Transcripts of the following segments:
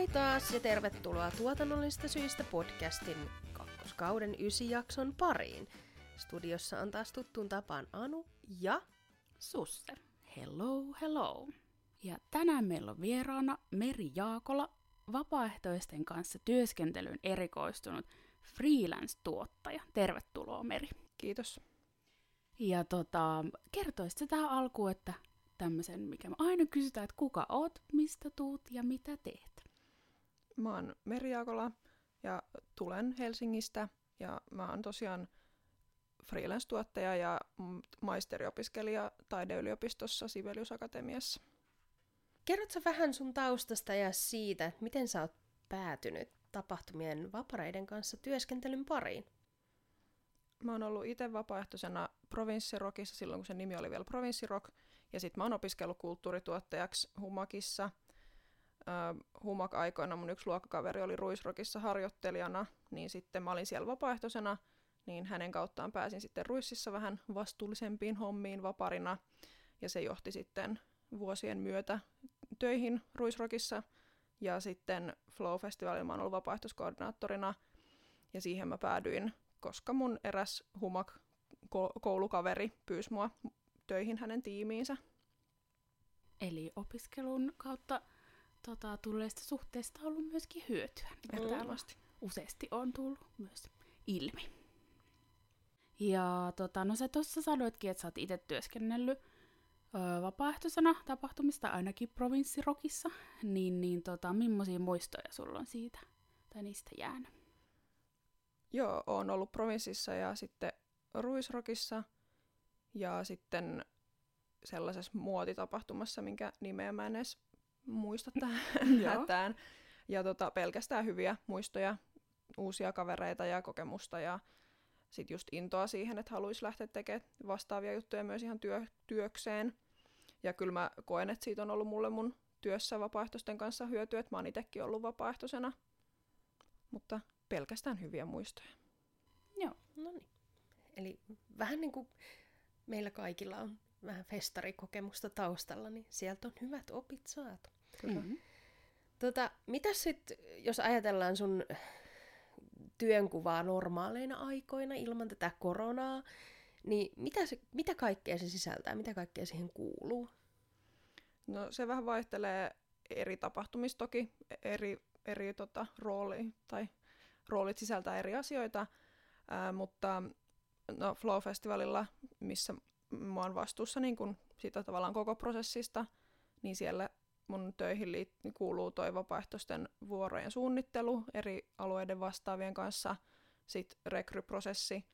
Moi taas ja tervetuloa tuotannollista syistä podcastin kakkoskauden ysi jakson pariin. Studiossa on taas tuttuun tapaan Anu ja Susse. Hello, hello. Ja tänään meillä on vieraana Meri Jaakola, vapaaehtoisten kanssa työskentelyyn erikoistunut freelance-tuottaja. Tervetuloa Meri. Kiitos. Ja tota, kertoisitko tähän alkuun, että tämmöisen, mikä me aina kysytään, että kuka oot, mistä tuut ja mitä teet? Mä oon Meri Jaakola ja tulen Helsingistä ja mä oon tosiaan freelance-tuottaja ja maisteriopiskelija taideyliopistossa Sibelius Akatemiassa. Kerrotko vähän sun taustasta ja siitä, että miten sä oot päätynyt tapahtumien vapareiden kanssa työskentelyn pariin? Mä oon ollut itse vapaaehtoisena Provinssirokissa silloin, kun se nimi oli vielä Provinssirok. Ja sitten mä oon opiskellut kulttuurituottajaksi Humakissa. Uh, Humak-aikoina mun yksi luokkakaveri oli Ruisrokissa harjoittelijana, niin sitten mä olin siellä vapaaehtoisena, niin hänen kauttaan pääsin sitten Ruississa vähän vastuullisempiin hommiin vaparina. Ja se johti sitten vuosien myötä töihin Ruisrokissa. Ja sitten Flow-festivaalilla mä oon ollut vapaaehtoiskoordinaattorina, ja siihen mä päädyin, koska mun eräs Humak koulukaveri pyysi mua töihin hänen tiimiinsä. Eli opiskelun kautta tota, tulleista suhteista ollut myöskin hyötyä. Ehdottomasti. Useasti on tullut myös ilmi. Ja tota, no sä tuossa sanoitkin, että sä oot itse työskennellyt ö, vapaaehtoisena tapahtumista ainakin provinssirokissa, niin, niin tota, millaisia muistoja sulla on siitä tai niistä jäänyt? Joo, oon ollut provinssissa ja sitten Ruisrokissa ja sitten sellaisessa muotitapahtumassa, minkä nimeä mä en edes muista tähän hätään. Ja tota, pelkästään hyviä muistoja, uusia kavereita ja kokemusta ja sitten just intoa siihen, että haluaisi lähteä tekemään vastaavia juttuja myös ihan työ, työkseen. Ja kyllä mä koen, että siitä on ollut mulle mun työssä vapaaehtoisten kanssa hyötyä, että mä oon itsekin ollut vapaaehtoisena. Mutta pelkästään hyviä muistoja. Joo, no niin. Eli vähän niin kuin meillä kaikilla on vähän festarikokemusta taustalla, niin sieltä on hyvät opit saatu. Mm-hmm. Tota, mitä sitten, jos ajatellaan sun työnkuvaa normaaleina aikoina ilman tätä koronaa, niin mitä, se, mitä kaikkea se sisältää, mitä kaikkea siihen kuuluu? No se vähän vaihtelee eri tapahtumista toki, eri, eri tota, rooli, tai roolit sisältää eri asioita, ää, mutta no, Flow-festivalilla, missä mä oon vastuussa niin kun siitä tavallaan koko prosessista, niin siellä mun töihin liit- kuuluu toi vapaaehtoisten vuorojen suunnittelu eri alueiden vastaavien kanssa, sitten rekryprosessi,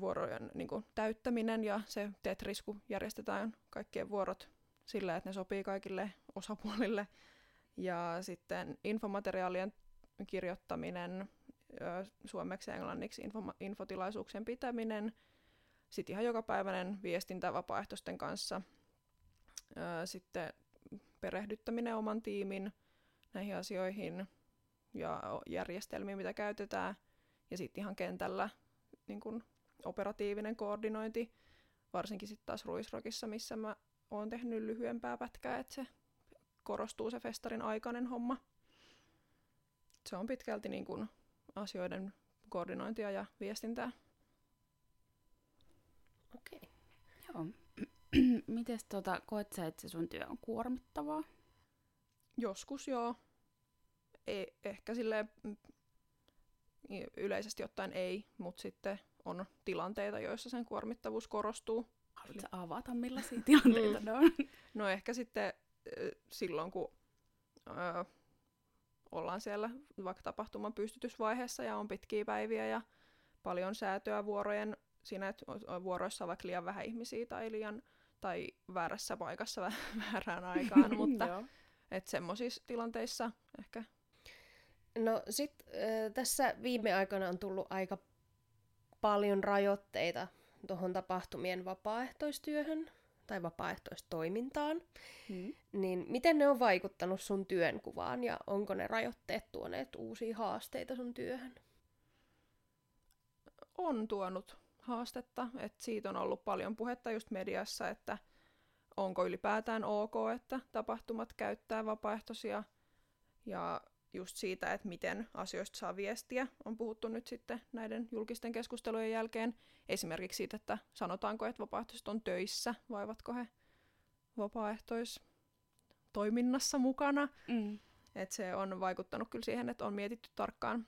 vuorojen niin kun, täyttäminen ja se Tetris, kun järjestetään kaikkien vuorot sillä, että ne sopii kaikille osapuolille. Ja sitten infomateriaalien kirjoittaminen, suomeksi ja englanniksi info- infotilaisuuksien pitäminen, sitten ihan jokapäiväinen viestintä vapaaehtoisten kanssa, sitten perehdyttäminen oman tiimin näihin asioihin ja järjestelmiin, mitä käytetään, ja sitten ihan kentällä niin kun operatiivinen koordinointi, varsinkin sitten taas Ruisrokissa, missä mä oon tehnyt lyhyempää pätkää, että se korostuu se festarin aikainen homma. Se on pitkälti niin kun asioiden koordinointia ja viestintää. Okei. Okay. Joo. Mites tota, koet sä, että se sun työ on kuormittavaa? Joskus joo. Ei, ehkä sille yleisesti ottaen ei, mutta sitten on tilanteita, joissa sen kuormittavuus korostuu. Haluatko avata, millaisia tilanteita ne on? No ehkä sitten silloin, kun öö, ollaan siellä vaikka tapahtuman pystytysvaiheessa ja on pitkiä päiviä ja paljon säätöä vuorojen siinä, että vuoroissa on vaikka liian vähän ihmisiä tai liian tai väärässä paikassa väärään aikaan, mutta että semmoisissa tilanteissa ehkä. No sit äh, tässä viime aikoina on tullut aika paljon rajoitteita tuohon tapahtumien vapaaehtoistyöhön tai vapaaehtoistoimintaan, hmm. niin miten ne on vaikuttanut sun työnkuvaan ja onko ne rajoitteet tuoneet uusia haasteita sun työhön? On tuonut haastetta, että siitä on ollut paljon puhetta just mediassa, että onko ylipäätään ok, että tapahtumat käyttää vapaaehtoisia Ja just siitä, että miten asioista saa viestiä, on puhuttu nyt sitten näiden julkisten keskustelujen jälkeen. Esimerkiksi siitä, että sanotaanko, että vapaaehtoiset on töissä, vai ovatko he vapaaehtoistoiminnassa mukana. Mm. Et se on vaikuttanut kyllä siihen, että on mietitty tarkkaan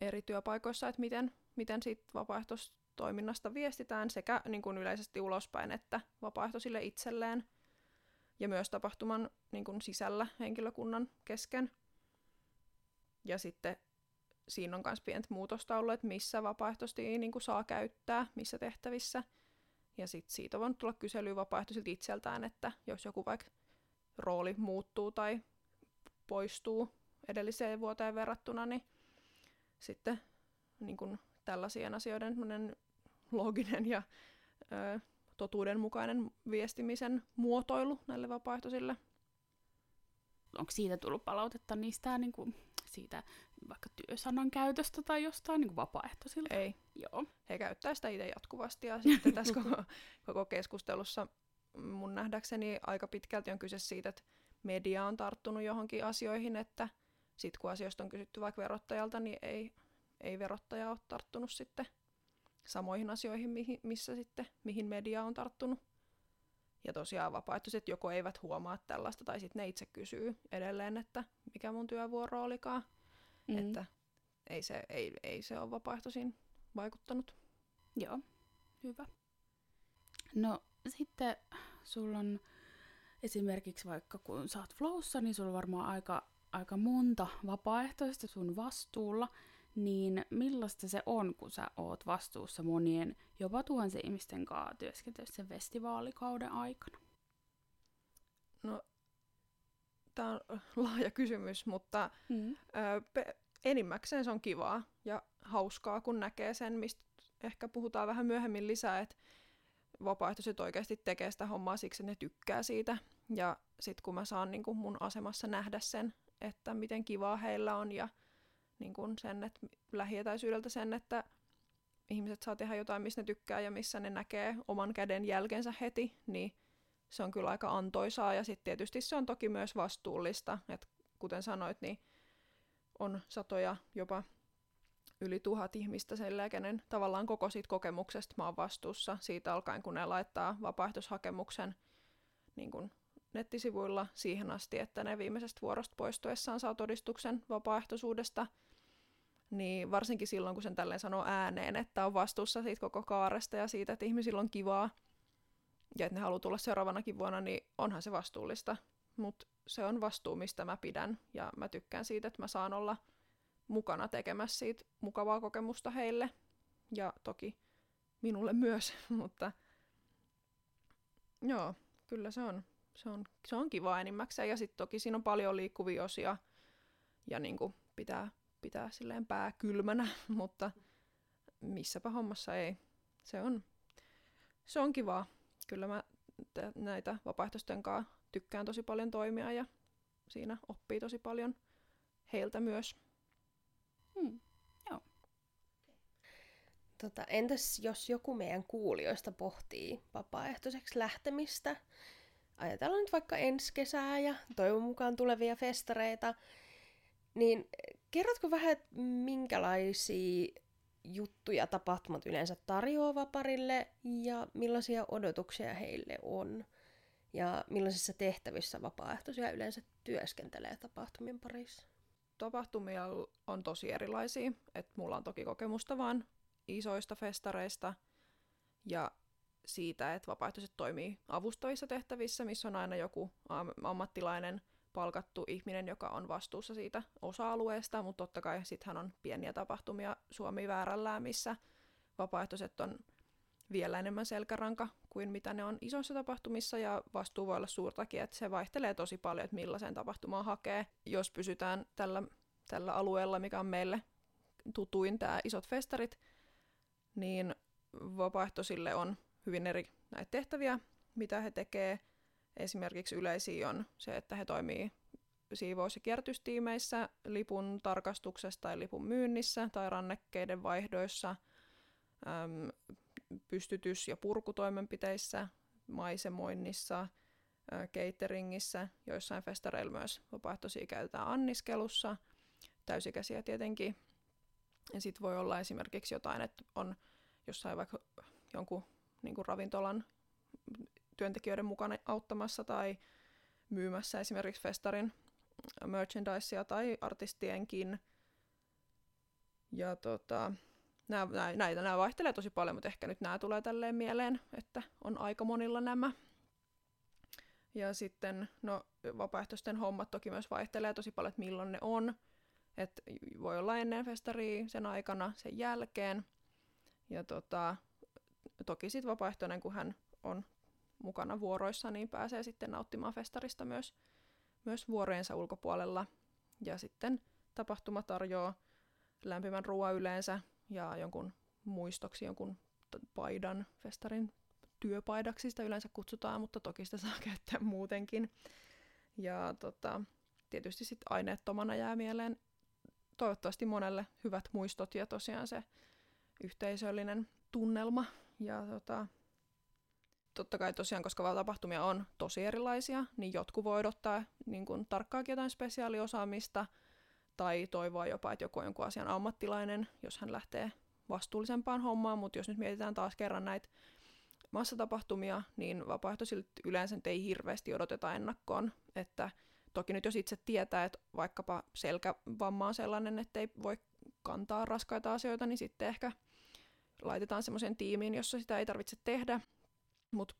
eri työpaikoissa, että miten, miten siitä vapaaehtoistoiminnasta viestitään sekä niin kuin yleisesti ulospäin että vapaaehtoisille itselleen ja myös tapahtuman niin kuin sisällä henkilökunnan kesken. Ja sitten siinä on myös pientä muutosta ollut, että missä vapaaehtoisesti niin kuin saa käyttää, missä tehtävissä. Ja sitten siitä on tulla kyselyä vapaaehtoisilta itseltään, että jos joku vaikka rooli muuttuu tai poistuu edelliseen vuoteen verrattuna, niin sitten niin kuin tällaisien asioiden looginen ja ö, totuudenmukainen viestimisen muotoilu näille vapaaehtoisille. Onko siitä tullut palautetta niistä niin kuin, siitä vaikka työsanan käytöstä tai jostain niin kuin vapaaehtoisilta? Ei. Joo. He käyttää sitä itse jatkuvasti ja sitten tässä koko, koko keskustelussa mun nähdäkseni aika pitkälti on kyse siitä, että media on tarttunut johonkin asioihin, että sitten kun asioista on kysytty vaikka verottajalta, niin ei, ei verottaja ole tarttunut sitten samoihin asioihin, mihin, missä sitten, mihin media on tarttunut. Ja tosiaan vapaaehtoiset joko eivät huomaa tällaista, tai sitten ne itse kysyy edelleen, että mikä mun työvuoro olikaan. Mm. Että ei se, ei, ei se ole vapaaehtoisiin vaikuttanut. Joo, hyvä. No sitten sulla on esimerkiksi vaikka kun sä oot flowssa, niin sulla on varmaan aika, aika monta vapaaehtoista sun vastuulla, niin millaista se on, kun sä oot vastuussa monien, jopa tuhansien ihmisten kanssa työskentelyssä festivaalikauden aikana? No, tämä on laaja kysymys, mutta mm. ö, pe- enimmäkseen se on kivaa ja hauskaa, kun näkee sen, mistä ehkä puhutaan vähän myöhemmin lisää, että vapaaehtoiset oikeasti tekee sitä hommaa siksi, että ne tykkää siitä. Ja sitten kun mä saan niin kun mun asemassa nähdä sen, että miten kivaa heillä on ja niin kun sen, että lähietäisyydeltä sen, että ihmiset saa tehdä jotain, missä ne tykkää ja missä ne näkee oman käden jälkensä heti, niin se on kyllä aika antoisaa. Ja sitten tietysti se on toki myös vastuullista, että kuten sanoit, niin on satoja, jopa yli tuhat ihmistä sen kenen tavallaan koko siitä kokemuksesta mä oon vastuussa siitä alkaen, kun ne laittaa vapaaehtoishakemuksen niin kun nettisivuilla siihen asti, että ne viimeisestä vuorosta poistuessaan saa todistuksen vapaaehtoisuudesta, niin varsinkin silloin, kun sen tälleen sanoo ääneen, että on vastuussa siitä koko kaaresta ja siitä, että ihmisillä on kivaa ja että ne haluaa tulla seuraavanakin vuonna, niin onhan se vastuullista. Mutta se on vastuu, mistä mä pidän ja mä tykkään siitä, että mä saan olla – mukana tekemässä siitä mukavaa kokemusta heille ja toki minulle myös, mutta joo, kyllä se on, se on, se on kiva enimmäkseen ja sitten toki siinä on paljon liikkuvia osia ja niin pitää, pitää silleen pää kylmänä, mutta missäpä hommassa ei. Se on, se on kivaa. Kyllä mä te, näitä vapaaehtoisten kanssa tykkään tosi paljon toimia ja siinä oppii tosi paljon heiltä myös. Hmm. Joo. Tota, entäs jos joku meidän kuulijoista pohtii vapaaehtoiseksi lähtemistä? Ajatellaan nyt vaikka ensi kesää ja toivon mukaan tulevia festareita. Niin kerrotko vähän, minkälaisia juttuja tapahtumat yleensä tarjoaa parille ja millaisia odotuksia heille on? Ja millaisissa tehtävissä vapaaehtoisia yleensä työskentelee tapahtumien parissa? tapahtumia on tosi erilaisia. Et mulla on toki kokemusta vaan isoista festareista ja siitä, että vapaaehtoiset toimii avustavissa tehtävissä, missä on aina joku ammattilainen palkattu ihminen, joka on vastuussa siitä osa-alueesta, mutta totta kai sittenhän on pieniä tapahtumia Suomi väärällään, missä vapaaehtoiset on vielä enemmän selkäranka kuin mitä ne on isoissa tapahtumissa, ja vastuu voi olla suurtakin, että se vaihtelee tosi paljon, että millaisen tapahtumaan hakee. Jos pysytään tällä, tällä alueella, mikä on meille tutuin, tämä isot festarit, niin vapaaehtoisille on hyvin eri näitä tehtäviä, mitä he tekee. Esimerkiksi yleisiä on se, että he toimii siivous- ja kierrätystiimeissä, lipun tarkastuksessa tai lipun myynnissä tai rannekkeiden vaihdoissa, pystytys- ja purkutoimenpiteissä, maisemoinnissa, cateringissa, joissain festareilla myös vapaaehtoisia käytetään anniskelussa, täysikäisiä tietenkin. Ja sitten voi olla esimerkiksi jotain, että on jossain vaikka jonkun niin kuin ravintolan työntekijöiden mukana auttamassa tai myymässä esimerkiksi festarin merchandisea tai artistienkin. Ja tota, nää, näitä nämä vaihtelee tosi paljon, mutta ehkä nyt nämä tulee tälleen mieleen, että on aika monilla nämä. Ja sitten, no vapaaehtoisten hommat toki myös vaihtelee tosi paljon, että milloin ne on. Et voi olla ennen festaria, sen aikana, sen jälkeen. Ja tota, toki sitten vapaaehtoinen, kun hän on mukana vuoroissa, niin pääsee sitten nauttimaan festarista myös, myös vuorojensa ulkopuolella. Ja sitten tapahtuma tarjoaa lämpimän ruoan yleensä ja jonkun muistoksi jonkun paidan, festarin työpaidaksi sitä yleensä kutsutaan, mutta toki sitä saa käyttää muutenkin. Ja tota, tietysti sitten aineettomana jää mieleen toivottavasti monelle hyvät muistot ja tosiaan se yhteisöllinen tunnelma. Ja tota, totta kai tosiaan, koska tapahtumia on tosi erilaisia, niin jotkut voi odottaa niin kuin, tarkkaakin jotain spesiaaliosaamista tai toivoa jopa, että joku on jonkun asian ammattilainen, jos hän lähtee vastuullisempaan hommaan, mutta jos nyt mietitään taas kerran näitä massatapahtumia, niin vapaaehtoisilta yleensä ei hirveästi odoteta ennakkoon, että toki nyt jos itse tietää, että vaikkapa selkävamma on sellainen, että ei voi kantaa raskaita asioita, niin sitten ehkä laitetaan semmoisen tiimiin, jossa sitä ei tarvitse tehdä, mutta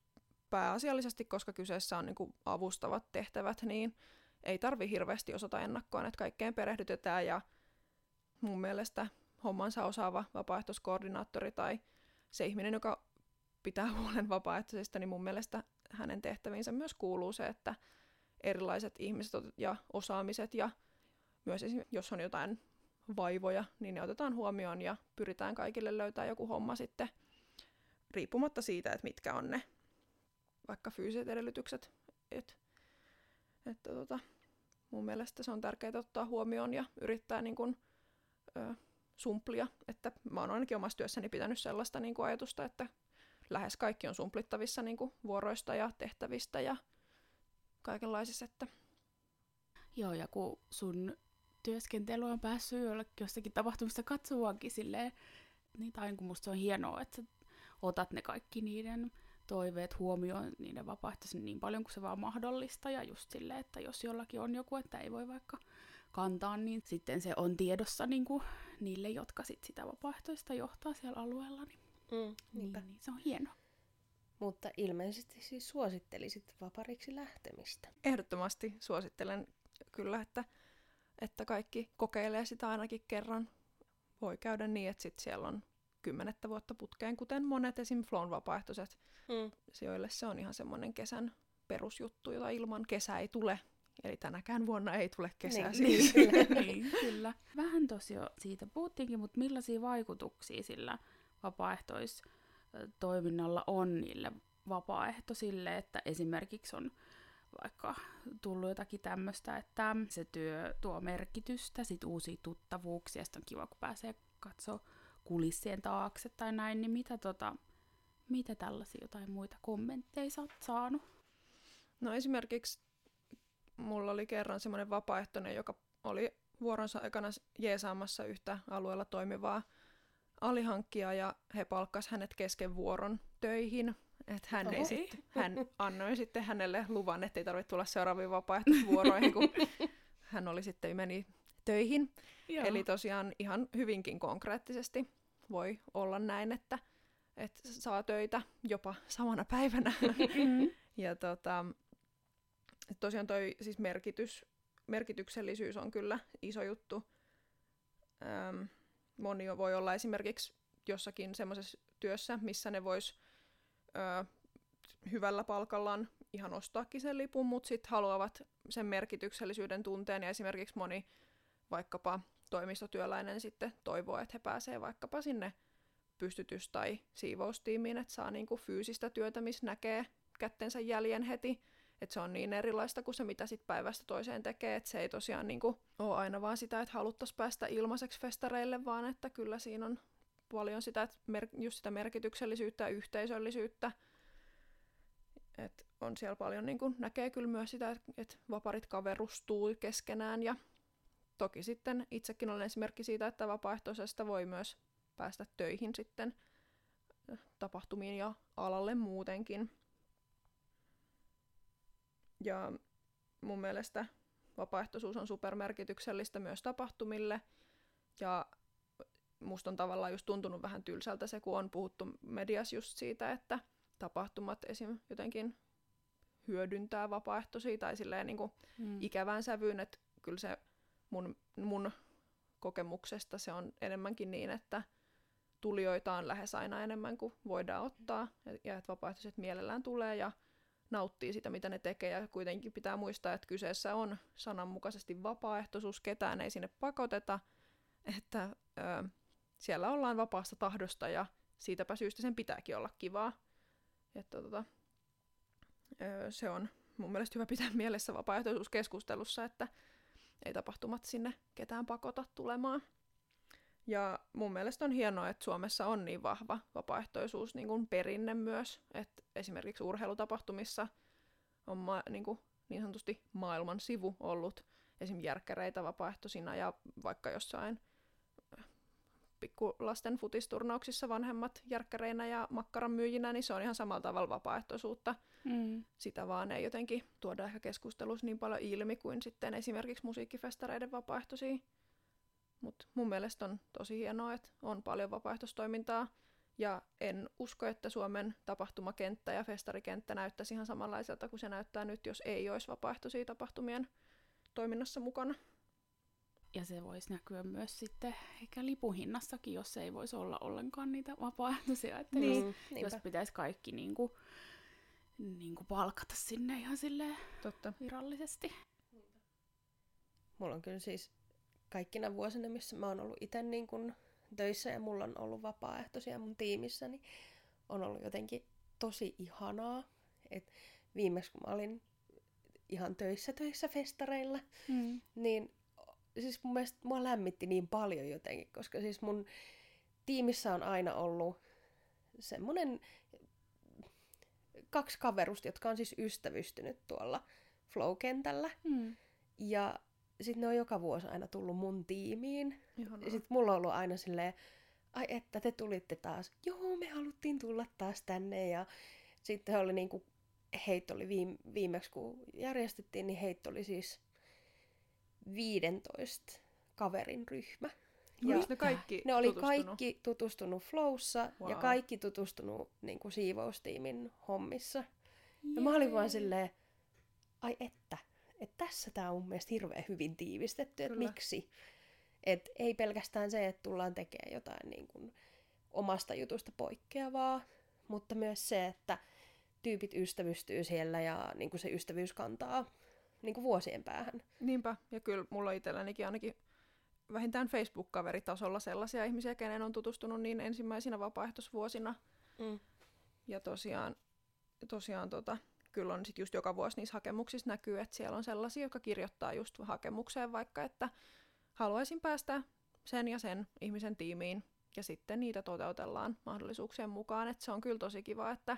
pääasiallisesti, koska kyseessä on niinku avustavat tehtävät, niin ei tarvi hirveästi osata ennakkoon, että kaikkeen perehdytetään ja mun mielestä hommansa osaava vapaaehtoiskoordinaattori tai se ihminen, joka pitää huolen vapaaehtoisista, niin mun mielestä hänen tehtäviinsä myös kuuluu se, että erilaiset ihmiset ja osaamiset ja myös jos on jotain vaivoja, niin ne otetaan huomioon ja pyritään kaikille löytää joku homma sitten riippumatta siitä, että mitkä on ne vaikka fyysiset edellytykset. Et, että tota, mun mielestä se on tärkeää ottaa huomioon ja yrittää niin kun, ö, sumplia. Että mä oon ainakin omassa työssäni pitänyt sellaista niin ajatusta, että lähes kaikki on sumplittavissa niin kuin vuoroista ja tehtävistä ja kaikenlaisissa. Että... Joo, ja kun sun työskentely on päässyt jollekin jostakin tapahtumista katsomaankin silleen, niin tai kun musta on hienoa, että otat ne kaikki niiden toiveet huomioon niiden vapaaehtoisen niin paljon kuin se vaan mahdollista. Ja just silleen, että jos jollakin on joku, että ei voi vaikka kantaa, niin sitten se on tiedossa niin kuin niille, jotka sit sitä vapaaehtoista johtaa siellä alueella. Niin, mm, niin, niin se on hienoa. Mutta ilmeisesti siis suosittelisit vapariksi lähtemistä. Ehdottomasti suosittelen kyllä, että, että kaikki kokeilee sitä ainakin kerran. Voi käydä niin, että sit siellä on kymmenettä vuotta putkeen, kuten monet esim. Flown vapaaehtoiset, mm. joille se on ihan semmoinen kesän perusjuttu, jota ilman kesä ei tule. Eli tänäkään vuonna ei tule kesää niin, siis. Niin, niin, kyllä. Vähän tosiaan siitä puhuttiinkin, mutta millaisia vaikutuksia sillä vapaaehtoistoiminnalla on niille vapaaehtoisille, että esimerkiksi on vaikka tullut jotakin tämmöistä, että se työ tuo merkitystä, sit uusia tuttavuuksia, sitten on kiva, kun pääsee katsoa kulissien taakse tai näin, niin mitä, tota, mitä tällaisia jotain muita kommentteja sä oot saanut? No esimerkiksi mulla oli kerran semmoinen vapaaehtoinen, joka oli vuoronsa aikana jeesaamassa yhtä alueella toimivaa alihankkijaa ja he palkkas hänet kesken vuoron töihin. Että hän, ei sit, hän annoi sitten hänelle luvan, että ei tarvitse tulla seuraaviin vapaaehtoisvuoroihin, kun hän oli sitten meni töihin. Joo. Eli tosiaan ihan hyvinkin konkreettisesti voi olla näin, että, että saa töitä jopa samana päivänä. Mm-hmm. ja tota, tosiaan toi siis merkitys, merkityksellisyys on kyllä iso juttu. Ähm, moni voi olla esimerkiksi jossakin semmoisessa työssä, missä ne vois ö, hyvällä palkallaan ihan ostaakin sen lipun, mutta sitten haluavat sen merkityksellisyyden tunteen ja esimerkiksi moni vaikkapa toimistotyöläinen sitten toivoo, että he pääsee vaikkapa sinne pystytys- tai siivoustiimiin, että saa niinku fyysistä työtä, missä näkee kättensä jäljen heti. Että se on niin erilaista kuin se, mitä sit päivästä toiseen tekee, että se ei tosiaan niinku ole aina vaan sitä, että haluttaisiin päästä ilmaiseksi festareille, vaan että kyllä siinä on paljon sitä, että mer- just sitä merkityksellisyyttä ja yhteisöllisyyttä. Et on siellä paljon, niin kuin näkee kyllä myös sitä, että, että vaparit kaverustuu keskenään ja toki sitten itsekin olen esimerkki siitä, että vapaaehtoisesta voi myös päästä töihin sitten tapahtumiin ja alalle muutenkin. Ja mun mielestä vapaaehtoisuus on supermerkityksellistä myös tapahtumille. Ja musta on tavallaan just tuntunut vähän tylsältä se, kun on puhuttu mediassa just siitä, että tapahtumat esim. jotenkin hyödyntää vapaaehtoisia tai silleen niin kuin mm. ikävään sävyyn, että kyllä se mun, mun kokemuksesta se on enemmänkin niin, että tulijoita on lähes aina enemmän kuin voidaan ottaa, ja että vapaaehtoiset mielellään tulee ja nauttii sitä, mitä ne tekee, ja kuitenkin pitää muistaa, että kyseessä on sananmukaisesti vapaaehtoisuus, ketään ei sinne pakoteta, että ö, siellä ollaan vapaasta tahdosta, ja siitäpä syystä sen pitääkin olla kivaa. Että, tota, ö, se on mun mielestä hyvä pitää mielessä vapaaehtoisuuskeskustelussa, että ei tapahtumat sinne ketään pakota tulemaan. Ja mun mielestä on hienoa, että Suomessa on niin vahva vapaaehtoisuus niin kuin perinne myös, että esimerkiksi urheilutapahtumissa on ma- niin, kuin niin sanotusti maailman sivu ollut esim. järkkäreitä vapaaehtoisina ja vaikka jossain äh, pikkulasten futisturnauksissa vanhemmat järkkäreinä ja makkaran myyjinä, niin se on ihan samalla tavalla vapaaehtoisuutta. Mm. Sitä vaan ei jotenkin tuoda ehkä keskustelussa niin paljon ilmi kuin sitten esimerkiksi musiikkifestareiden vapaaehtoisia mutta mun mielestä on tosi hienoa, että on paljon vapaaehtoistoimintaa. Ja en usko, että Suomen tapahtumakenttä ja festarikenttä näyttäisi ihan samanlaiselta kuin se näyttää nyt, jos ei olisi vapaaehtoisia tapahtumien toiminnassa mukana. Ja se voisi näkyä myös sitten ehkä lipuhinnassakin, jos ei voisi olla ollenkaan niitä vapaaehtoisia. Että niin, jos, jos pitäisi kaikki niin kuin, niin kuin palkata sinne ihan sille Totta. virallisesti. Mulla on kyllä siis kaikkina vuosina, missä mä oon ollut itse niin kun töissä ja mulla on ollut vapaaehtoisia mun tiimissä, niin on ollut jotenkin tosi ihanaa. Et viimeksi kun mä olin ihan töissä töissä festareilla, mm. niin siis mun mielestä mua lämmitti niin paljon jotenkin, koska siis mun tiimissä on aina ollut semmonen kaksi kaverusta, jotka on siis ystävystynyt tuolla flow-kentällä. Mm. Ja sitten ne on joka vuosi aina tullut mun tiimiin. Sitten mulla on ollut aina silleen, ai että te tulitte taas. Joo, me haluttiin tulla taas tänne. Ja sitten oli niinku, heitto oli viime, viimeksi kun järjestettiin, niin heitto oli siis 15 kaverin ryhmä. Ja ne kaikki Ne oli tutustunut? kaikki tutustunut Flowssa wow. ja kaikki tutustunut niin kuin siivoustiimin hommissa. Jee. Ja mä olin vaan silleen, ai että, että tässä tämä on mun mielestä hirveän hyvin tiivistetty, että miksi. Et ei pelkästään se, että tullaan tekemään jotain niin kuin omasta jutusta poikkeavaa, mutta myös se, että tyypit ystävystyy siellä ja niin kuin se ystävyys kantaa niin kuin vuosien päähän. Niinpä, ja kyllä mulla itsellänikin ainakin vähintään Facebook-kaveritasolla sellaisia ihmisiä, kenen on tutustunut niin ensimmäisinä vapaaehtoisvuosina. Mm. Ja tosiaan, tosiaan tota, kyllä on sit just joka vuosi niissä hakemuksissa näkyy, että siellä on sellaisia, jotka kirjoittaa just hakemukseen vaikka, että haluaisin päästä sen ja sen ihmisen tiimiin, ja sitten niitä toteutellaan mahdollisuuksien mukaan, että se on kyllä tosi kiva, että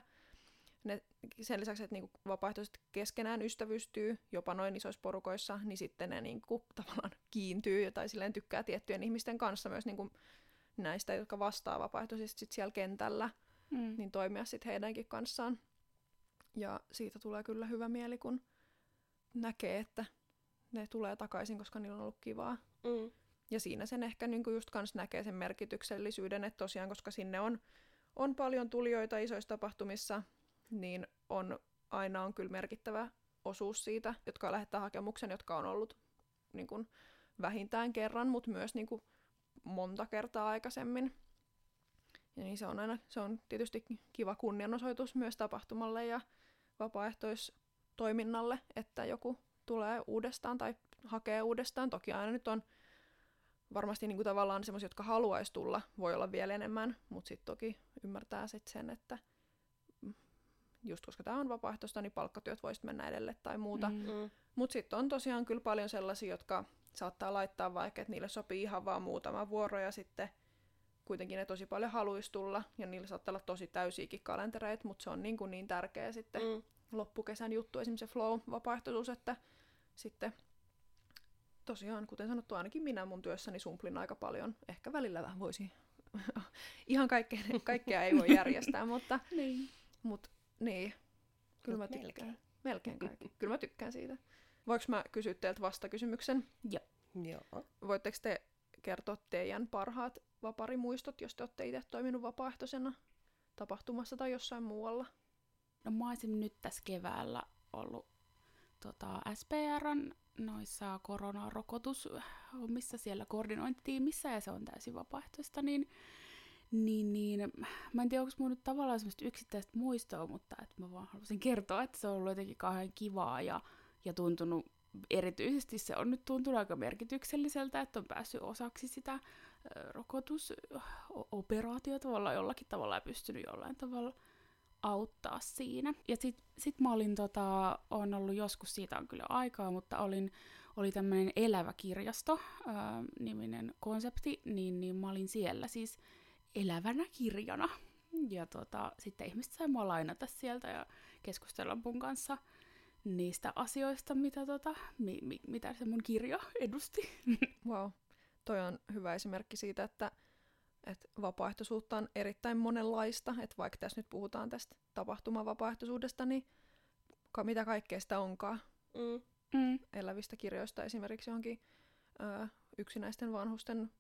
ne, sen lisäksi, että niinku vapaaehtoiset keskenään ystävystyy jopa noin isoissa porukoissa, niin sitten ne niinku tavallaan kiintyy tai silleen tykkää tiettyjen ihmisten kanssa myös niinku näistä, jotka vastaa vapaaehtoisesti sit siellä kentällä, mm. niin toimia sitten heidänkin kanssaan. Ja siitä tulee kyllä hyvä mieli, kun näkee, että ne tulee takaisin, koska niillä on ollut kivaa. Mm. Ja siinä sen ehkä niin just kans näkee sen merkityksellisyyden, että tosiaan, koska sinne on, on paljon tulijoita isoissa tapahtumissa, niin on, aina on kyllä merkittävä osuus siitä, jotka lähettää hakemuksen, jotka on ollut niin kuin, vähintään kerran, mutta myös niin kuin, monta kertaa aikaisemmin. Ja niin se on aina, se on tietysti kiva kunnianosoitus myös tapahtumalle ja vapaaehtoistoiminnalle, että joku tulee uudestaan tai hakee uudestaan. Toki aina nyt on varmasti niin kuin tavallaan semmoisia, jotka haluaisi tulla, voi olla vielä enemmän, mutta sitten toki ymmärtää sit sen, että just koska tämä on vapaaehtoista, niin palkkatyöt voisit mennä edelle tai muuta. Mm. mm. Mutta sitten on tosiaan kyllä paljon sellaisia, jotka saattaa laittaa vaikka, että niille sopii ihan vaan muutama vuoro ja sitten kuitenkin ne tosi paljon haluaisi tulla ja niillä saattaa olla tosi täysiäkin kalentereita, mutta se on niin, kuin niin tärkeä sitten mm. loppukesän juttu, esimerkiksi se flow-vapaaehtoisuus, että sitten tosiaan, kuten sanottu, ainakin minä mun työssäni sumplin aika paljon. Ehkä välillä vähän voisi, ihan kaikkea, kaikkea ei voi järjestää, mutta Niin. mut, niin, kyllä mä tykkään. melkein. Melkein kaikki. Kyllä mä tykkään siitä. Voinko mä kysyä teiltä vastakysymyksen? Joo. Voitteko te kertoa teidän parhaat vaparimuistot, jos te olette itse toiminut vapaaehtoisena tapahtumassa tai jossain muualla? No mä olisin nyt tässä keväällä ollut tota, SPRn noissa koronarokotushommissa siellä koordinointitiimissä ja se on täysin vapaaehtoista, niin, niin, niin mä en tiedä, onko mun nyt tavallaan semmoista yksittäistä muistoa, mutta että mä vaan halusin kertoa, että se on ollut jotenkin kauhean kivaa ja, ja tuntunut erityisesti se on nyt tuntunut aika merkitykselliseltä, että on päässyt osaksi sitä rokotusoperaatiota tavallaan jollakin tavalla ja pystynyt jollain tavalla auttaa siinä. Ja sit, sit mä olin tota, on ollut joskus, siitä on kyllä aikaa, mutta olin, oli tämmöinen elävä kirjasto ää, niminen konsepti, niin, niin mä olin siellä siis elävänä kirjana. Ja tota, sitten ihmiset sai mua lainata sieltä ja keskustella mun kanssa niistä asioista, mitä, tota, mi, mi, mitä se mun kirja edusti. Wow. Toi on hyvä esimerkki siitä, että, että vapaaehtoisuutta on erittäin monenlaista. Että vaikka tässä nyt puhutaan tästä tapahtumavapaaehtoisuudesta, niin ka- mitä kaikkea sitä onkaan. Mm. Mm. Elävistä kirjoista esimerkiksi johonkin ö, yksinäisten vanhusten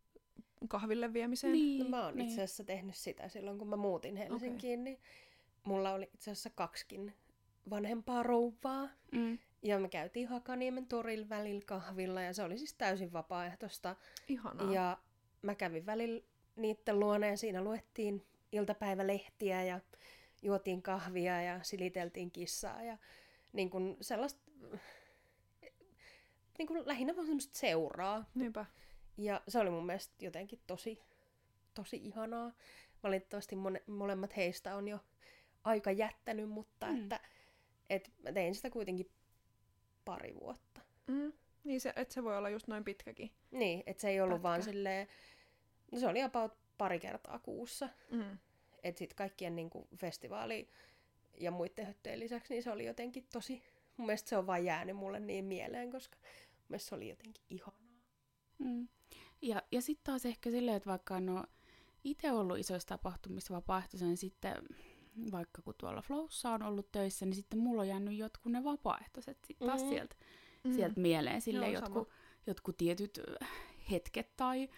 kahville viemiseen. Niin, No mä oon niin. itse asiassa tehnyt sitä silloin, kun mä muutin Helsinkiin, niin mulla oli itse asiassa kaksikin vanhempaa rouvaa. Mm. Ja me käytiin Hakaniemen torilla välillä kahvilla ja se oli siis täysin vapaaehtoista. Ihanaa. Ja mä kävin välillä niiden luona ja siinä luettiin iltapäivälehtiä ja juotiin kahvia ja siliteltiin kissaa ja niin kuin sellaista, niin kuin lähinnä vaan semmoista seuraa. Niinpä. Ja se oli mun mielestä jotenkin tosi, tosi ihanaa. Valitettavasti mone, molemmat heistä on jo aika jättänyt, mutta Mm. että et mä tein sitä kuitenkin pari vuotta. Mm. Niin se, että se voi olla just noin pitkäkin. Niin, että se ei ollut Pätkä. vaan silleen, no se oli about pari kertaa kuussa. Mm. Että sitten kaikkien niinku festivaali ja muiden höttöjen lisäksi, niin se oli jotenkin tosi, mun mielestä se on vaan jäänyt mulle niin mieleen, koska mun mielestä se oli jotenkin ihanaa. Mm. Ja, ja sitten taas ehkä silleen, että vaikka en ole itse ollut isoissa tapahtumissa vapaaehtoisena, niin sitten vaikka kun tuolla Flowssa on ollut töissä, niin sitten mulla on jäänyt jotkut ne vapaaehtoiset sitten taas Mm. sieltä, Mm. sieltä mieleen. Sille jotkut, jotkut tietyt hetket tai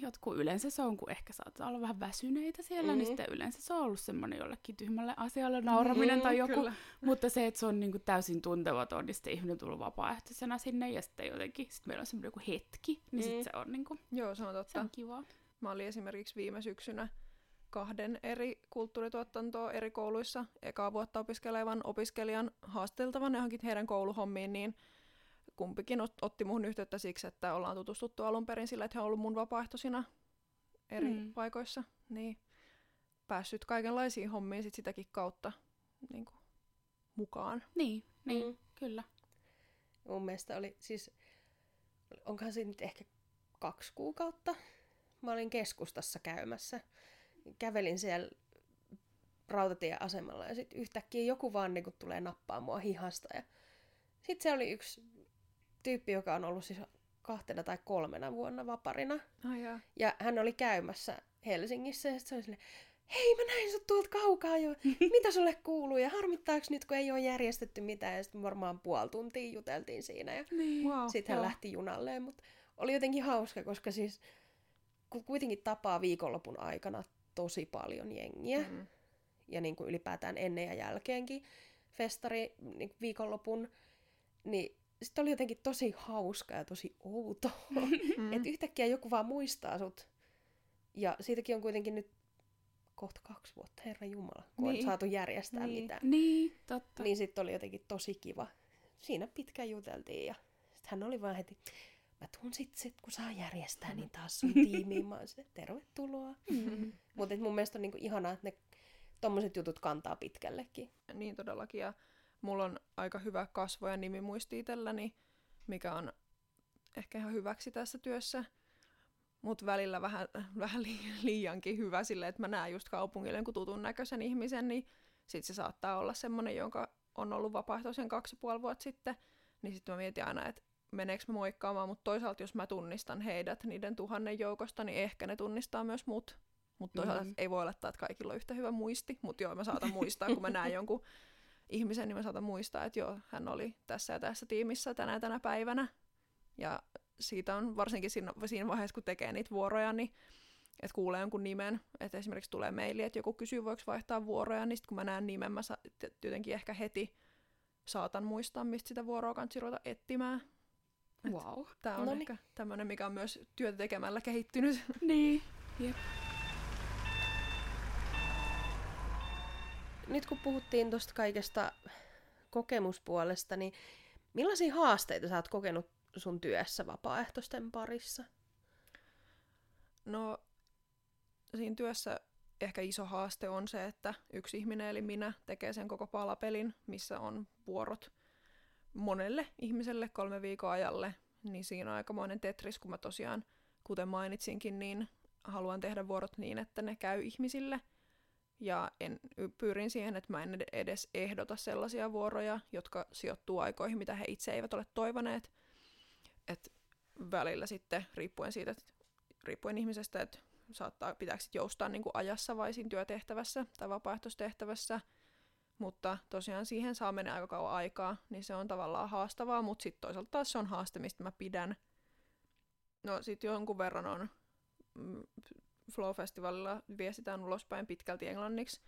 jotkut yleensä se on, kun ehkä saattaa olla vähän väsyneitä siellä, mm. niin Mhm. sitten yleensä se on ollut semmoinen jollekin tyhmälle asialle nauraminen Mm, tai joku. Kyllä. Mutta se, että se on niinku täysin tuntematon, niin sitten ihminen on tullut vapaaehtoisena sinne ja sitten jotenkin, sit meillä on semmoinen joku hetki, niin Mm. sitten se on niinku, Joo, se on se totta. on kivaa. Mä olin esimerkiksi viime syksynä kahden eri kulttuurituotantoa eri kouluissa ekaa vuotta opiskelevan opiskelijan haasteltavan johonkin heidän kouluhommiin, niin kumpikin ot- otti muhun yhteyttä siksi, että ollaan tutustuttu alun perin sillä, että he on ollut mun vapaaehtoisina eri Mm. paikoissa, niin päässyt kaikenlaisiin hommiin sit sitäkin kautta niin kuin, mukaan. Niin, niin, Mm. kyllä. Mun mielestä oli siis, onkohan se nyt ehkä kaksi kuukautta. Mä olin keskustassa käymässä. Kävelin siellä rautatieasemalla ja sitten yhtäkkiä joku vaan niin tulee nappaa mua hihasta. Ja sitten se oli yksi tyyppi, joka on ollut siis kahtena tai kolmena vuonna vaparina. Ai jaa. Ja hän oli käymässä Helsingissä ja sitten se oli silleen, hei mä näin sut tuolta kaukaa jo, mitä sulle kuuluu ja harmittaako nyt kun ei ole järjestetty mitään ja sitten varmaan puoli tuntia juteltiin siinä ja Niin. Wow. sitten hän joo. lähti junalleen, mutta oli jotenkin hauska, koska siis kun kuitenkin tapaa viikonlopun aikana tosi paljon jengiä Mm. ja niin kuin ylipäätään ennen ja jälkeenkin festari niin viikonlopun, niin sitten oli jotenkin tosi hauska ja tosi outo, Mm. että yhtäkkiä joku vaan muistaa sut. Ja siitäkin on kuitenkin nyt kohta kaksi vuotta, herra Jumala, kun niin. On saatu järjestää Niin. mitään. Niin, totta. Niin sitten oli jotenkin tosi kiva. Siinä pitkään juteltiin ja sitten hän oli vaan heti, mä tuun sit, sit kun saa järjestää, niin taas sun tiimiin. Mä silleen, tervetuloa. Mm. Mutta mun mielestä on niinku ihanaa, että ne tommoset jutut kantaa pitkällekin. Niin todellakin. Ja mulla on aika hyvä kasvo- ja nimimuisti itselläni, mikä on ehkä ihan hyväksi tässä työssä. Mutta välillä vähän, vähän li- liiankin hyvä sille, että mä näen just kaupungille jonkun tutun näköisen ihmisen, niin sit se saattaa olla semmonen, jonka on ollut vapaaehtoisen kaksi ja puoli vuotta sitten, niin sitten mä mietin aina, että meneekö mä moikkaamaan, mutta toisaalta jos mä tunnistan heidät niiden tuhannen joukosta, niin ehkä ne tunnistaa myös mut. Mutta toisaalta mm-hmm. ei voi olettaa, että kaikilla on yhtä hyvä muisti, mutta joo, mä saatan muistaa, kun mä näen jonkun ihmisen, niin mä saatan muistaa, että joo, hän oli tässä ja tässä tiimissä tänä tänä päivänä. Ja siitä on varsinkin siinä, siinä vaiheessa, kun tekee niitä vuoroja, niin että kuulee jonkun nimen, että esimerkiksi tulee maili, että joku kysyy, voiko vaihtaa vuoroja, niin sitten kun mä näen nimen, mä sa- jotenkin ehkä heti saatan muistaa, mistä sitä vuoroa kannattaa ruveta etsimään. Wow. Tämä on Noniin. ehkä tämmöinen, mikä on myös työtä tekemällä kehittynyt. Niin. Jep. Nyt kun puhuttiin tuosta kaikesta kokemuspuolesta, niin millaisia haasteita sä oot kokenut sun työssä vapaaehtoisten parissa? No, siinä työssä ehkä iso haaste on se, että yksi ihminen eli minä tekee sen koko palapelin, missä on vuorot monelle ihmiselle kolme viikon ajalle, niin siinä on aikamoinen tetris, kun mä tosiaan, kuten mainitsinkin, niin haluan tehdä vuorot niin, että ne käy ihmisille. Ja en, pyrin siihen, että mä en edes ehdota sellaisia vuoroja, jotka sijoittuu aikoihin, mitä he itse eivät ole toivoneet. Et välillä sitten, riippuen siitä, että riippuen ihmisestä, että saattaa pitääkö joustaa niin kuin ajassa vai siinä työtehtävässä tai vapaaehtoistehtävässä, mutta tosiaan siihen saa mennä aika kauan aikaa, niin se on tavallaan haastavaa, mutta sitten toisaalta taas se on haaste, mistä mä pidän. No sitten jonkun verran on Flow-festivalilla viestitään ulospäin pitkälti englanniksi,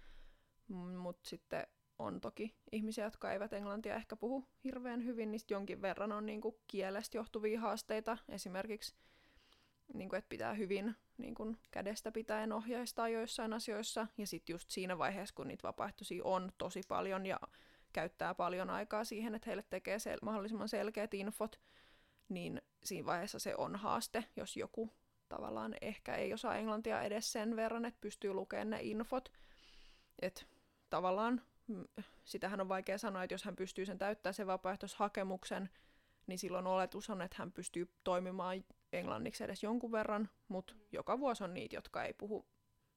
mutta sitten on toki ihmisiä, jotka eivät englantia ehkä puhu hirveän hyvin, niin jonkin verran on niinku kielestä johtuvia haasteita. Esimerkiksi, niinku, että pitää hyvin niinku, kädestä pitäen ohjaistaa joissain asioissa. Ja sitten just siinä vaiheessa, kun niitä vapaaehtoisia on tosi paljon ja käyttää paljon aikaa siihen, että heille tekee sel- mahdollisimman selkeät infot, niin siinä vaiheessa se on haaste, jos joku tavallaan ehkä ei osaa englantia edes sen verran, että pystyy lukemaan ne infot. Että tavallaan mm, sitähän on vaikea sanoa, että jos hän pystyy sen täyttämään sen vapaaehtoishakemuksen, niin silloin oletus on, että hän pystyy toimimaan englanniksi edes jonkun verran, mutta joka vuosi on niitä, jotka ei puhu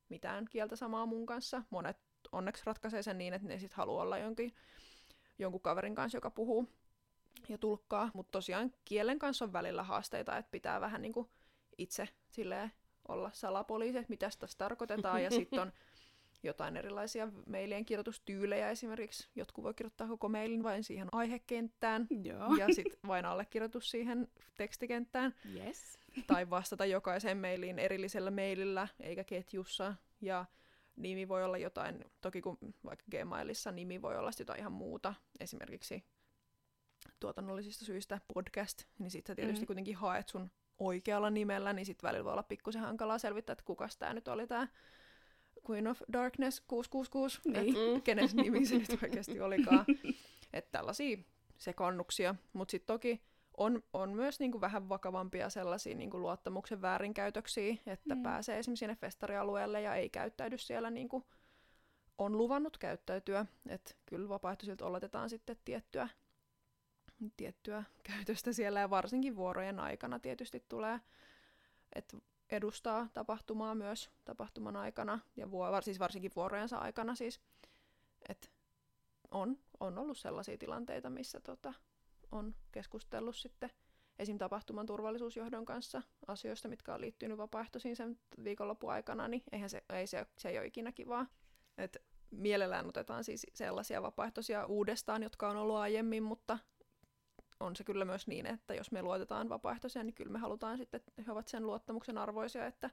mitään kieltä samaa mun kanssa. Monet onneksi ratkaisee sen niin, että ne sitten haluaa olla jonkin, jonkun kaverin kanssa, joka puhuu ja tulkkaa. Mutta tosiaan kielen kanssa on välillä haasteita, että pitää vähän niin kuin itse silleen olla salapoliisi, että mitä tässä tarkoitetaan. Ja sitten on jotain erilaisia mailien kirjoitustyylejä esimerkiksi. Jotkut voi kirjoittaa koko mailin vain siihen aihekenttään Joo. ja sitten vain allekirjoitus siihen tekstikenttään. Yes. Tai vastata jokaiseen mailiin erillisellä mailillä eikä ketjussa. Ja nimi voi olla jotain, toki kun vaikka Gmailissa nimi voi olla jotain ihan muuta. Esimerkiksi tuotannollisista syistä podcast, niin sitten sä tietysti Mm. kuitenkin haet sun oikealla nimellä, niin sitten välillä voi olla pikkusen hankalaa selvittää, että kukas tämä nyt oli tämä Queen of Darkness 666, Niin. että Mm. kenen nimi se nyt oikeasti olikaan. Että tällaisia sekannuksia, mutta sitten toki on, on myös niinku vähän vakavampia sellaisia niinku luottamuksen väärinkäytöksiä, että Mm. pääsee esimerkiksi sinne festarialueelle ja ei käyttäydy siellä niinku on luvannut käyttäytyä. Että kyllä vapaaehtoisilta oletetaan sitten tiettyä, tiettyä käytöstä siellä ja varsinkin vuorojen aikana tietysti tulee, että edustaa tapahtumaa myös tapahtuman aikana ja vuo, var- siis varsinkin vuorojensa aikana siis. Et on, on ollut sellaisia tilanteita, missä tota, on keskustellut sitten esim. tapahtuman turvallisuusjohdon kanssa asioista, mitkä on liittynyt vapaaehtoisiin sen viikonlopun aikana, niin eihän se, ei se, se ei ole ikinä kivaa. Et mielellään otetaan siis sellaisia vapaaehtoisia uudestaan, jotka on ollut aiemmin, mutta on se kyllä myös niin, että jos me luotetaan vapaaehtoisia, niin kyllä me halutaan sitten, että he ovat sen luottamuksen arvoisia, että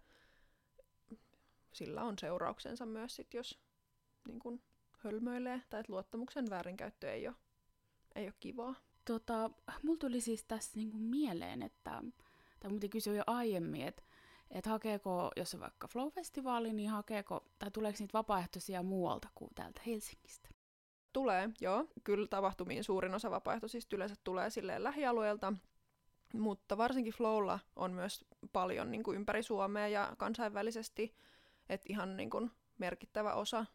sillä on seurauksensa myös sit, jos niin kun hölmöilee tai että luottamuksen väärinkäyttö ei ole, ei ole kivaa. Tota, mulla tuli siis tässä niinku mieleen, että, tai muuten kysyi jo aiemmin, että et hakeeko, jos on vaikka Flow-festivaali, niin hakeeko, tai tuleeko niitä vapaaehtoisia muualta kuin täältä Helsingistä? Tulee, joo. Kyllä tapahtumiin suurin osa vapaaehtoisista yleensä tulee silleen lähialueelta, mutta varsinkin Flowlla on myös paljon niin kuin ympäri Suomea ja kansainvälisesti, että ihan niin kuin merkittävä osa,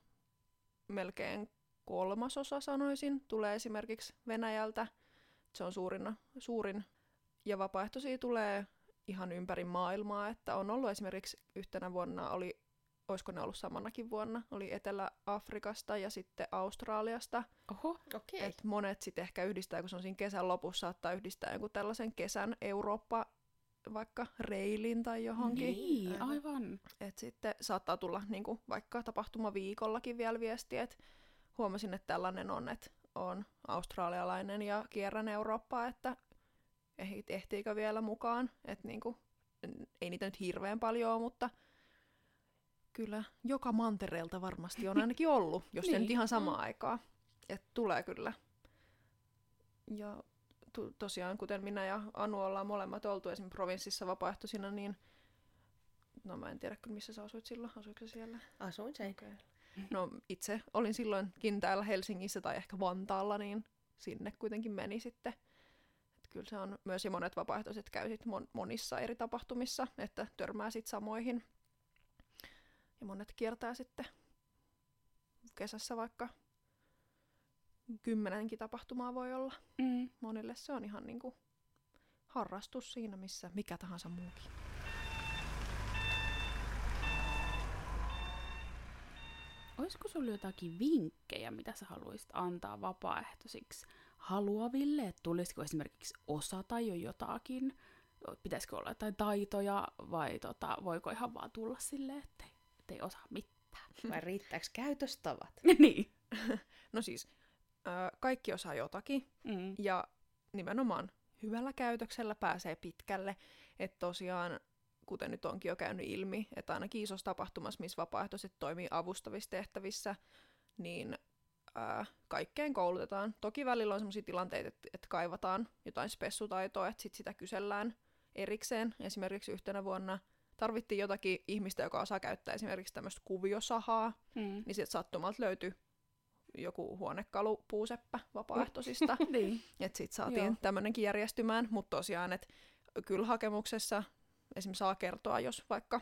melkein kolmasosa sanoisin, tulee esimerkiksi Venäjältä. Se on suurin, suurin. Ja vapaaehtoisia tulee ihan ympäri maailmaa, että on ollut esimerkiksi yhtenä vuonna oli olisiko ne ollut samanakin vuonna, oli Etelä-Afrikasta ja sitten Australiasta. Oho. Okei. Et monet sitten ehkä yhdistää, kun se on siinä kesän lopussa, saattaa yhdistää jonkun tällaisen kesän Eurooppa vaikka reilin tai johonkin. Niin, Aivan. aivan. Et sitten saattaa tulla niinku, vaikka tapahtuma viikollakin vielä viesti, että huomasin, että tällainen on, että on australialainen ja kierrän Eurooppaa, että eh- ehtiikö vielä mukaan. Et niinku, n- ei niitä nyt hirveän paljon ole, mutta kyllä joka mantereelta varmasti on ainakin ollut, jos niin. Niin. nyt ihan samaan aikaa. Että tulee kyllä. Ja to- tosiaan, kuten minä ja Anu ollaan molemmat oltu esimerkiksi provinssissa vapaaehtoisina, niin no mä en tiedä kyllä missä sä asuit silloin, asuitko siellä? Asuin sen. Okei. No itse olin silloinkin täällä Helsingissä tai ehkä Vantaalla, niin sinne kuitenkin meni sitten. Et kyllä se on myös ja monet vapaaehtoiset käy sit mon- monissa eri tapahtumissa, että törmää sit samoihin. Ja monet kiertää sitten kesässä vaikka kymmenenkin tapahtumaa voi olla. Mm. Monille se on ihan niinku harrastus siinä, missä mikä tahansa muukin. Olisiko sulla jotakin vinkkejä, mitä sä haluaisit antaa vapaaehtoisiksi haluaville? Että tulisiko esimerkiksi osata jo jotakin? Pitäisikö olla jotain taitoja vai tota, voiko ihan vaan tulla silleen, että ei osaa mitään? Vai riittääkö käytöstavat? niin. No siis, ö, kaikki osaa jotakin, Mm. ja nimenomaan hyvällä käytöksellä pääsee pitkälle. Että tosiaan, kuten nyt onkin jo käynyt ilmi, että ainakin isossa tapahtumassa, missä vapaaehtoiset toimii avustavissa tehtävissä, niin ää, kaikkeen koulutetaan. Toki välillä on sellaisia tilanteita, että, että kaivataan jotain spessutaitoa, että sit sitä kysellään erikseen. Esimerkiksi yhtenä vuonna tarvittiin jotakin ihmistä, joka osaa käyttää esimerkiksi tämmöistä kuviosahaa, Mm. niin sieltä sattumalta löytyi joku huonekalupuuseppä vapaaehtoisista. niin. Että sitten saatiin tämmöinenkin järjestymään, mutta tosiaan, että kyllä hakemuksessa esimerkiksi saa kertoa, jos vaikka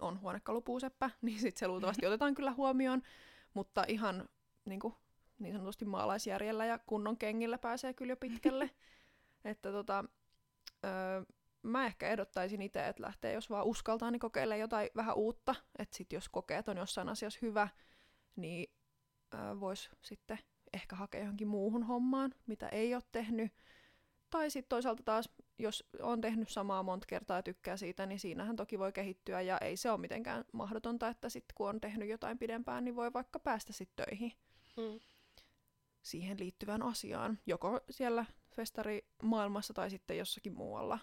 on huonekalupuuseppä, niin sitten se luultavasti otetaan kyllä huomioon, mutta ihan niin, kuin, niin sanotusti maalaisjärjellä ja kunnon kengillä pääsee kyllä jo pitkälle. että tota, öö, mä ehkä ehdottaisin itse, että lähtee, jos vaan uskaltaa, niin kokeile jotain vähän uutta. Että sitten jos kokee, että on jossain asiassa hyvä, niin voisi sitten ehkä hakea johonkin muuhun hommaan, mitä ei ole tehnyt. Tai sitten toisaalta taas, jos on tehnyt samaa monta kertaa ja tykkää siitä, niin siinähän toki voi kehittyä ja ei se ole mitenkään mahdotonta, että sitten kun on tehnyt jotain pidempään, niin voi vaikka päästä sitten töihin Mm. siihen liittyvään asiaan, joko siellä festarimaailmassa tai sitten jossakin muualla.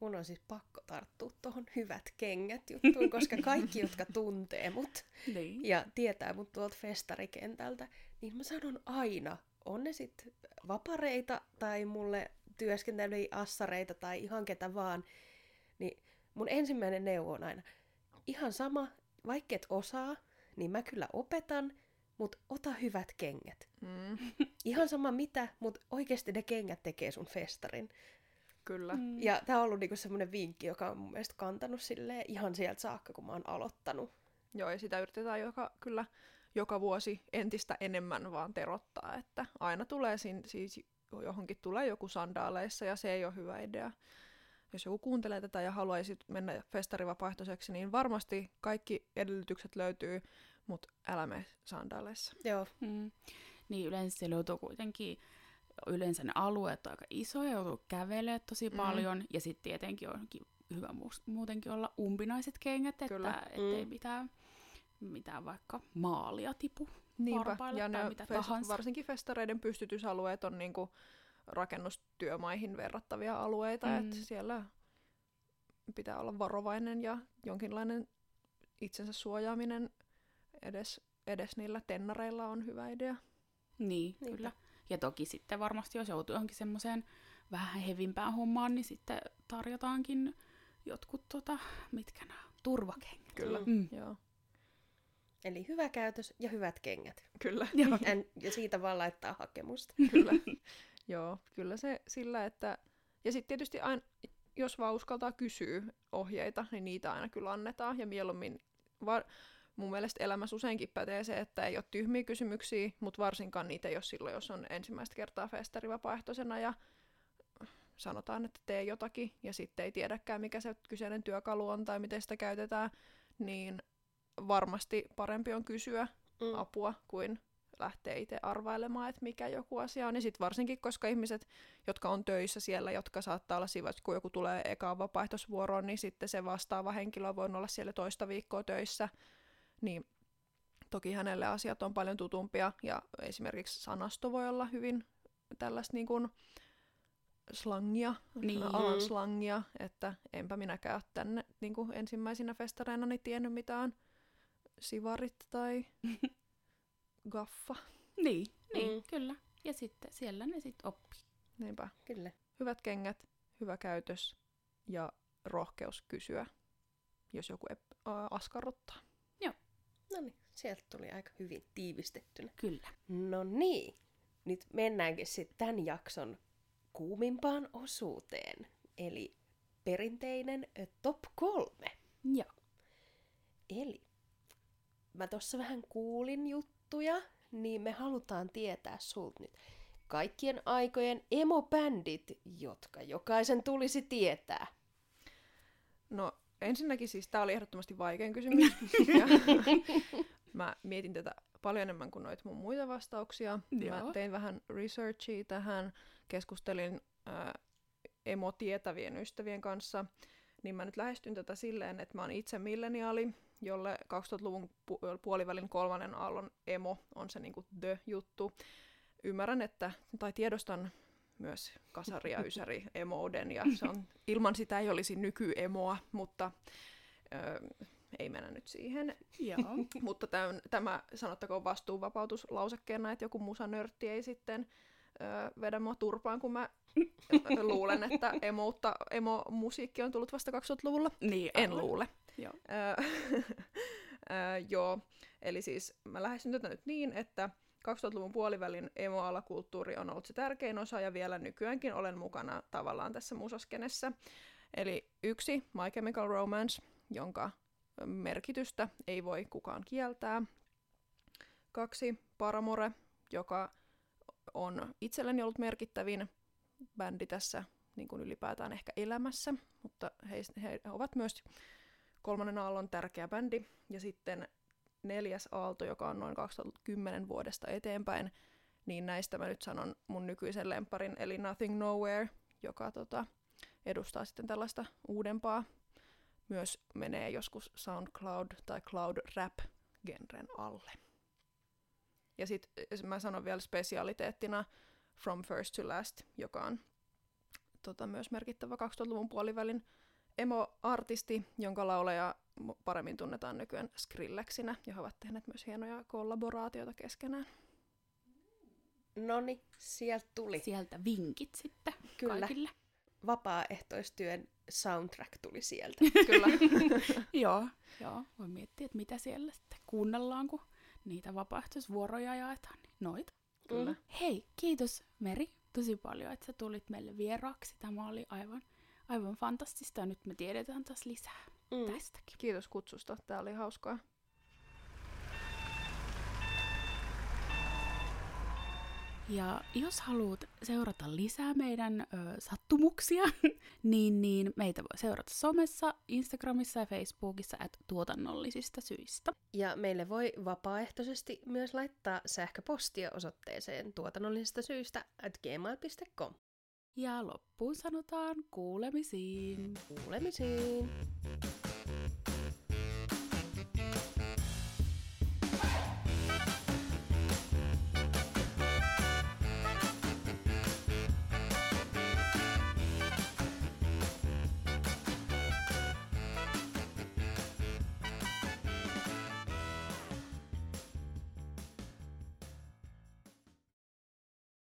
Mun on siis pakko tarttua tuohon hyvät kengät juttuun, koska kaikki, jotka tuntee mut niin. ja tietää mut tuolta festarikentältä, niin mä sanon aina, on ne sitten vapareita tai mulle työskentelyjä assareita tai ihan ketä vaan, niin mun ensimmäinen neuvo on aina, ihan sama, vaikka et osaa, niin mä kyllä opetan, mutta ota hyvät kengät. Mm, Ihan sama mitä, mutta oikeasti ne kengät tekee sun festarin. Kyllä. Mm. Ja tää on ollut niinku semmoinen vinkki, joka on mun mielestä kantanut silleen ihan sieltä saakka, kun mä oon aloittanut. Joo, ja sitä yritetään joka, kyllä joka vuosi entistä enemmän vaan terottaa, että aina tulee sin, siis johonkin tulee joku sandaaleissa ja se ei ole hyvä idea. Jos joku kuuntelee tätä ja haluaisi mennä festarivapaaehtoiseksi, niin varmasti kaikki edellytykset löytyy, mutta älä mene sandaaleissa. Joo, Mm. Niin yleensä siellä joutuu kuitenkin, yleensä ne alueet on aika isoja, joutuu kävelemään tosi Mm. paljon, ja sitten tietenkin onkin hyvä muutenkin olla umpinaiset kengät, Kyllä. että ettei Mm. mitään, mitään vaikka maalia tipu. Niinpä, ja tai ne mitä fes- tahansa. varsinkin festareiden pystytysalueet on niinku rakennustyömaihin verrattavia alueita. Mm. että siellä pitää olla varovainen ja jonkinlainen itsensä suojaaminen edes, edes niillä tennareilla on hyvä idea. Niin, Niinpä. kyllä. Ja toki sitten varmasti, jos joutuu johonkin semmoiseen vähän hevimpään hommaan, niin sitten tarjotaankin jotkut, tota, mitkä nämä, turvakengät. Kyllä, Mm. Joo. eli hyvä käytös ja hyvät kengät. Kyllä, Joo. En, ja siitä vaan laittaa hakemusta. kyllä. joo, kyllä se sillä, että... Ja sitten tietysti aina, jos vaan uskaltaa kysyä ohjeita, niin niitä aina kyllä annetaan. Ja mieluummin, var, mun mielestä elämässä useinkin pätee se, että ei ole tyhmiä kysymyksiä, mutta varsinkaan niitä ei ole silloin, jos on ensimmäistä kertaa festarivapaaehtoisena ja sanotaan, että tee jotakin ja sitten ei tiedäkään, mikä se kyseinen työkalu on tai miten sitä käytetään, niin varmasti parempi on kysyä Mm. apua kuin lähteä itse arvailemaan, että mikä joku asia on. Ja sitten varsinkin, koska ihmiset, jotka on töissä siellä, jotka saattaa olla siinä, kun joku tulee ekaan vapaaehtoisvuoroon, niin sitten se vastaava henkilö voi olla siellä toista viikkoa töissä, niin toki hänelle asiat on paljon tutumpia, ja esimerkiksi sanasto voi olla hyvin tällaista niin kuin slangia, Niin. alan slangia, että enpä minäkään ole tänne niin kuin ensimmäisinä festareina niin tiennyt, mitä on sivarit tai gaffa. Niin, niin Mm. kyllä. Ja sitten siellä ne sitten oppii. Niinpä. Kyllä. Hyvät kengät, hyvä käytös ja rohkeus kysyä, jos joku ep- ää, askarruttaa. No niin, sieltä tuli aika hyvin tiivistettynä. Kyllä. No niin, nyt mennäänkin sitten tämän jakson kuumimpaan osuuteen, eli perinteinen top kolme. Joo. Eli mä tuossa vähän kuulin juttuja, niin me halutaan tietää sulta nyt kaikkien aikojen emobändit, jotka jokaisen tulisi tietää. No ensinnäkin siis tämä oli ehdottomasti vaikein kysymys. ja mä mietin tätä paljon enemmän kuin noita mun muita vastauksia. Mä Joo. tein vähän researchia tähän, keskustelin ää, emotietävien ystävien kanssa, niin mä nyt lähestyn tätä silleen, että mä oon itse milleniaali, jolle 2000-luvun pu- puolivälin kolmannen aallon emo on se niinku the-juttu. Ymmärrän, että, tai tiedostan myös kasari ja ysäri emouden, ja se on, ilman sitä ei olisi nykyemoa, mutta ö, ei mennä nyt siihen. Joo. Mutta tämän, tämä sanottakoon vastuunvapautuslausekkeena, että joku musanörtti ei sitten ö, vedä mua turpaan, kun mä luulen, että emoutta, emo-musiikki on tullut vasta 2000-luvulla. niin, En aivan. luule. Joo. Ö, ö, joo, eli siis mä lähestyn tätä nyt niin, että 2000-luvun puolivälin emo-alakulttuuri on ollut se tärkein osa ja vielä nykyäänkin olen mukana tavallaan tässä musaskenessä. Eli yksi, My Chemical Romance, jonka merkitystä ei voi kukaan kieltää. Kaksi, Paramore, joka on itselleni ollut merkittävin bändi tässä niin kuin ylipäätään ehkä elämässä, mutta he, he ovat myös kolmannen aallon tärkeä bändi. Ja sitten neljäs aalto, joka on noin 2010 vuodesta eteenpäin, niin näistä mä nyt sanon mun nykyisen lemparin, eli Nothing Nowhere, joka tota, edustaa sitten tällaista uudempaa, myös menee joskus SoundCloud tai Cloud Rap-genren alle. Ja sitten mä sanon vielä spesialiteettina From First to Last, joka on tota, myös merkittävä 2000-luvun puolivälin emo-artisti, jonka laulaja mo- paremmin tunnetaan nykyään Skrillexinä, ja he ovat tehneet myös hienoja kollaboraatioita keskenään. No niin, sieltä tuli. Sieltä vinkit sitten Kyllä. kaikille. Vapaaehtoistyön soundtrack tuli sieltä. Kyllä. Joo, joo. Voi miettiä, että mitä siellä sitten kuunnellaan, kun niitä vapaaehtoisvuoroja jaetaan. Niin noita. Kyllä. Hei, kiitos Meri tosi paljon, että sä tulit meille vieraaksi. Tämä oli aivan, aivan fantastista ja nyt me tiedetään taas lisää Mm. tästäkin. Kiitos kutsusta, tämä oli hauskaa. Ja jos haluat seurata lisää meidän ö, sattumuksia, niin, niin meitä voi seurata somessa, Instagramissa ja Facebookissa at tuotannollisista syistä. Ja meille voi vapaaehtoisesti myös laittaa sähköpostia osoitteeseen tuotannollisista syistä at gmail.com. Ja loppuun sanotaan kuulemisiin. Kuulemisiin!